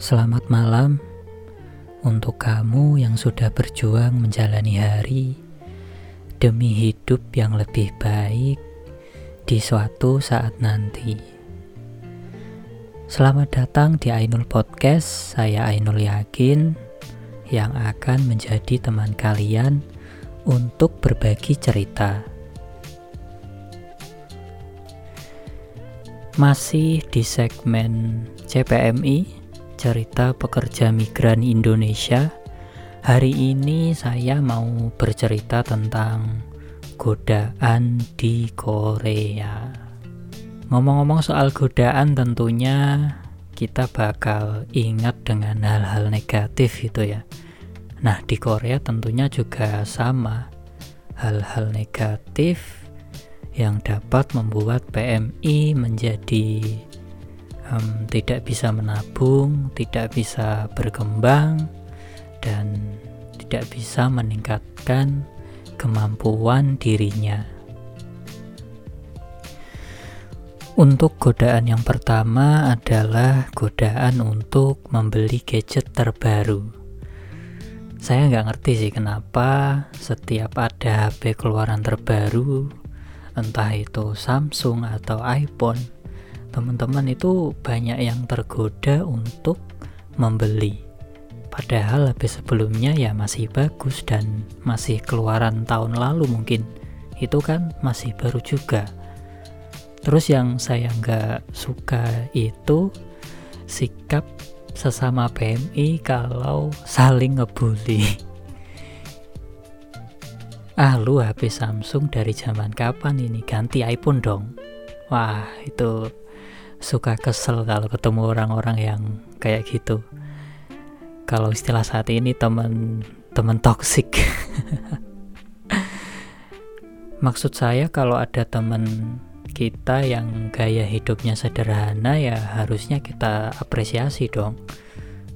Selamat malam untuk kamu yang sudah berjuang menjalani hari demi hidup yang lebih baik di suatu saat nanti. Selamat datang di Ainul Podcast. Saya Ainul Yakin yang akan menjadi teman kalian untuk berbagi cerita. Masih di segmen CPMI, cerita pekerja migran Indonesia. Hari ini saya mau bercerita tentang godaan di Korea. Ngomong-ngomong soal godaan tentunya kita bakal ingat dengan hal-hal negatif gitu ya. Nah, di Korea tentunya juga sama. Hal-hal negatif yang dapat membuat PMI menjadi um, tidak bisa menabung, tidak bisa berkembang, dan tidak bisa meningkatkan kemampuan dirinya. Untuk godaan yang pertama adalah godaan untuk membeli gadget terbaru. Saya nggak ngerti sih kenapa setiap ada HP keluaran terbaru, entah itu Samsung atau iPhone, teman-teman itu banyak yang tergoda untuk membeli. Padahal HP sebelumnya ya masih bagus dan masih keluaran tahun lalu mungkin. Itu kan masih baru juga. Terus yang saya nggak suka itu sikap sesama PMI kalau saling ngebully. ah lu HP Samsung dari zaman kapan ini ganti iPhone dong. Wah itu suka kesel kalau ketemu orang-orang yang kayak gitu. Kalau istilah saat ini teman teman toksik. Maksud saya kalau ada teman kita yang gaya hidupnya sederhana ya harusnya kita apresiasi dong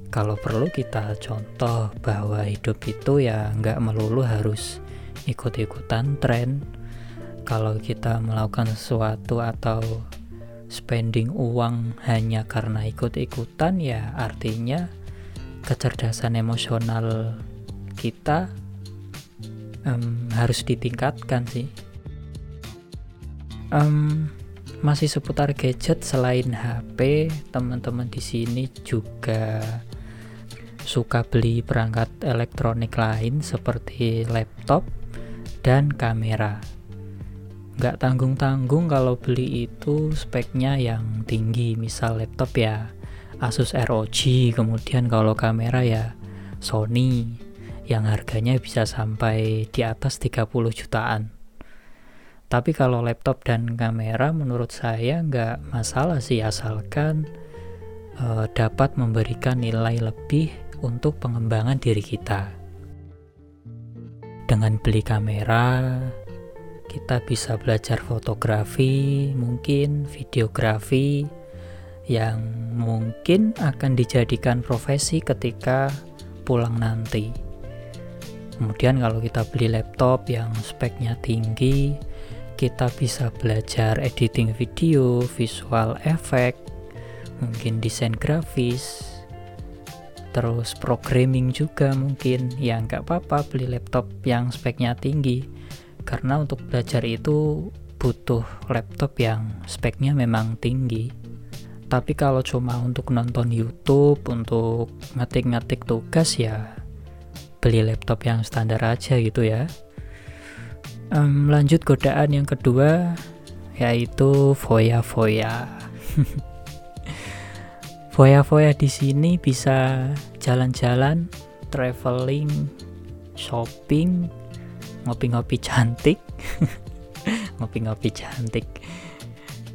kalau perlu kita contoh bahwa hidup itu ya nggak melulu harus ikut-ikutan tren kalau kita melakukan sesuatu atau spending uang hanya karena ikut-ikutan ya artinya kecerdasan emosional kita um, harus ditingkatkan sih. Um, masih seputar gadget selain HP teman-teman di sini juga suka beli perangkat elektronik lain seperti laptop dan kamera nggak tanggung-tanggung kalau beli itu speknya yang tinggi misal laptop ya Asus ROG kemudian kalau kamera ya Sony yang harganya bisa sampai di atas 30 jutaan tapi kalau laptop dan kamera menurut saya nggak masalah sih asalkan uh, dapat memberikan nilai lebih untuk pengembangan diri kita. Dengan beli kamera, kita bisa belajar fotografi, mungkin videografi yang mungkin akan dijadikan profesi ketika pulang nanti. Kemudian kalau kita beli laptop yang speknya tinggi, kita bisa belajar editing video, visual effect, mungkin desain grafis, terus programming juga mungkin. Ya nggak apa-apa beli laptop yang speknya tinggi, karena untuk belajar itu butuh laptop yang speknya memang tinggi. Tapi kalau cuma untuk nonton YouTube, untuk ngetik-ngetik tugas ya beli laptop yang standar aja gitu ya um, lanjut godaan yang kedua yaitu foya-foya foya-foya di sini bisa jalan-jalan traveling shopping ngopi-ngopi cantik. Ngopi-ngopi cantik.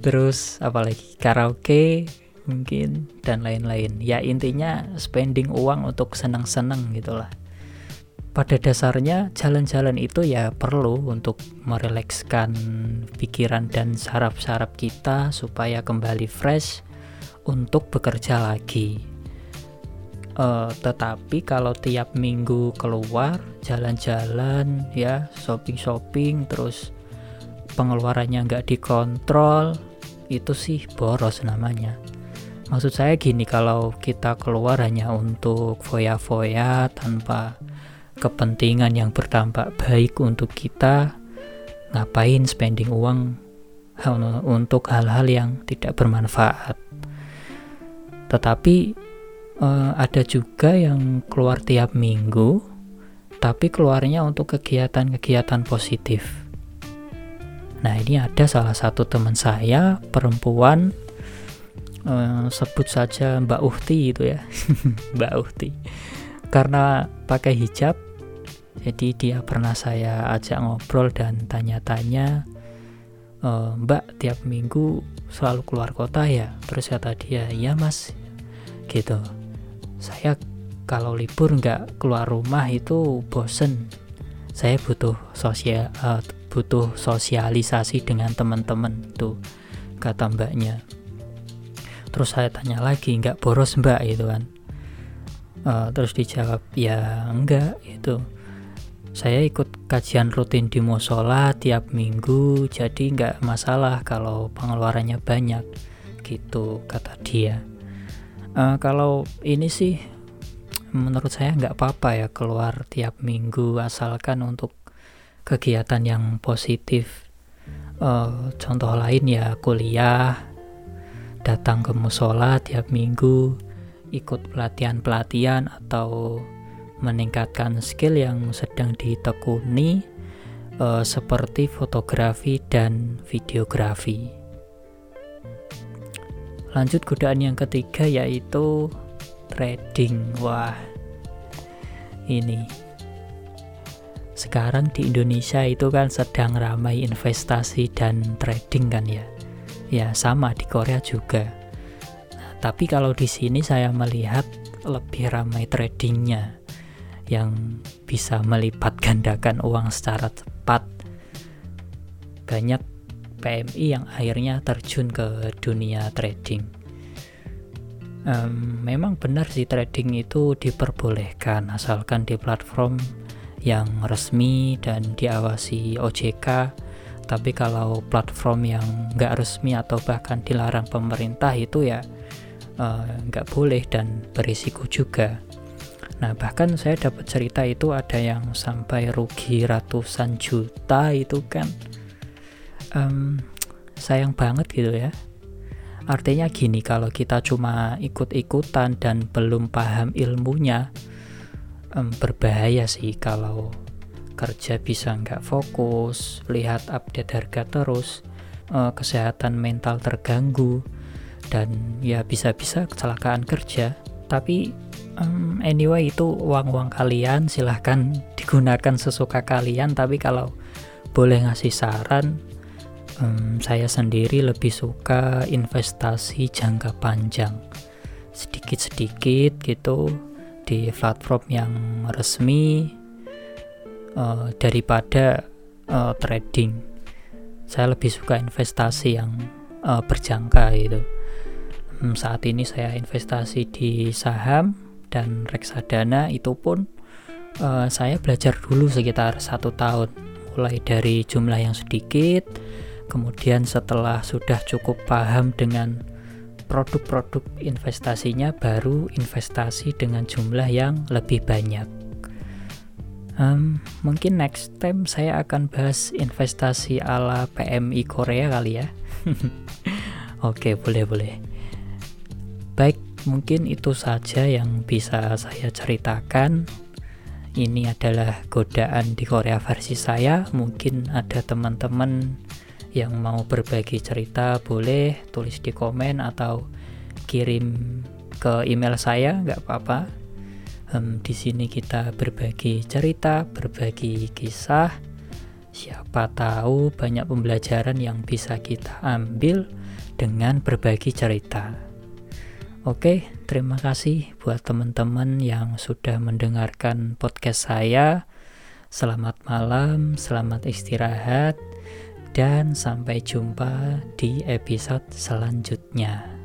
Terus apalagi? Karaoke mungkin dan lain-lain. Ya intinya spending uang untuk senang-senang gitulah. Pada dasarnya jalan-jalan itu ya perlu untuk merelekskan pikiran dan saraf-saraf kita supaya kembali fresh untuk bekerja lagi. Uh, tetapi kalau tiap minggu keluar jalan-jalan ya shopping-shopping terus pengeluarannya nggak dikontrol itu sih boros namanya. Maksud saya gini kalau kita keluar hanya untuk foya-foya tanpa kepentingan yang berdampak baik untuk kita ngapain spending uang untuk hal-hal yang tidak bermanfaat? Tetapi uh, ada juga yang keluar tiap minggu tapi keluarnya untuk kegiatan-kegiatan positif. Nah ini ada salah satu teman saya perempuan uh, sebut saja Mbak Uhti itu ya. Mbak Uhti. Karena pakai hijab jadi dia pernah saya ajak ngobrol dan tanya-tanya e, Mbak tiap minggu selalu keluar kota ya? Terus kata dia iya mas gitu saya kalau libur nggak keluar rumah itu bosen. Saya butuh sosial uh, butuh sosialisasi dengan teman-teman tuh kata mbaknya. Terus saya tanya lagi nggak boros mbak? Gitu kan. Uh, terus dijawab ya enggak itu saya ikut kajian rutin di musola tiap minggu jadi nggak masalah kalau pengeluarannya banyak gitu kata dia uh, kalau ini sih menurut saya nggak apa-apa ya keluar tiap minggu asalkan untuk kegiatan yang positif uh, contoh lain ya kuliah datang ke musola tiap minggu, ikut pelatihan-pelatihan atau meningkatkan skill yang sedang ditekuni uh, seperti fotografi dan videografi. Lanjut godaan yang ketiga yaitu trading. Wah. Ini sekarang di Indonesia itu kan sedang ramai investasi dan trading kan ya ya sama di Korea juga nah, tapi kalau di sini saya melihat lebih ramai tradingnya yang bisa melipat gandakan uang secara cepat banyak PMI yang akhirnya terjun ke dunia trading. Um, memang benar sih trading itu diperbolehkan asalkan di platform yang resmi dan diawasi OJK tapi kalau platform yang nggak resmi atau bahkan dilarang pemerintah itu ya eh, nggak uh, boleh dan berisiko juga. Nah bahkan saya dapat cerita itu ada yang sampai rugi ratusan juta itu kan um, sayang banget gitu ya artinya gini kalau kita cuma ikut-ikutan dan belum paham ilmunya um, berbahaya sih kalau kerja bisa nggak fokus, lihat update harga terus, uh, kesehatan mental terganggu, dan ya bisa-bisa kecelakaan kerja. Tapi um, anyway itu uang-uang kalian silahkan digunakan sesuka kalian. Tapi kalau boleh ngasih saran, um, saya sendiri lebih suka investasi jangka panjang, sedikit-sedikit gitu di platform yang resmi uh, daripada uh, trading. Saya lebih suka investasi yang uh, berjangka itu hmm, saat ini saya investasi di saham dan reksadana itu pun uh, saya belajar dulu sekitar satu tahun. Mulai dari jumlah yang sedikit kemudian setelah sudah cukup paham dengan produk-produk investasinya baru investasi dengan jumlah yang lebih banyak. Um, mungkin next time saya akan bahas investasi ala PMI Korea kali ya. Oke boleh boleh. Baik mungkin itu saja yang bisa saya ceritakan. Ini adalah godaan di Korea versi saya. Mungkin ada teman-teman yang mau berbagi cerita boleh tulis di komen atau kirim ke email saya nggak apa-apa um, di sini kita berbagi cerita, berbagi kisah. Siapa tahu banyak pembelajaran yang bisa kita ambil dengan berbagi cerita. Oke, terima kasih buat teman-teman yang sudah mendengarkan podcast saya. Selamat malam, selamat istirahat, dan sampai jumpa di episode selanjutnya.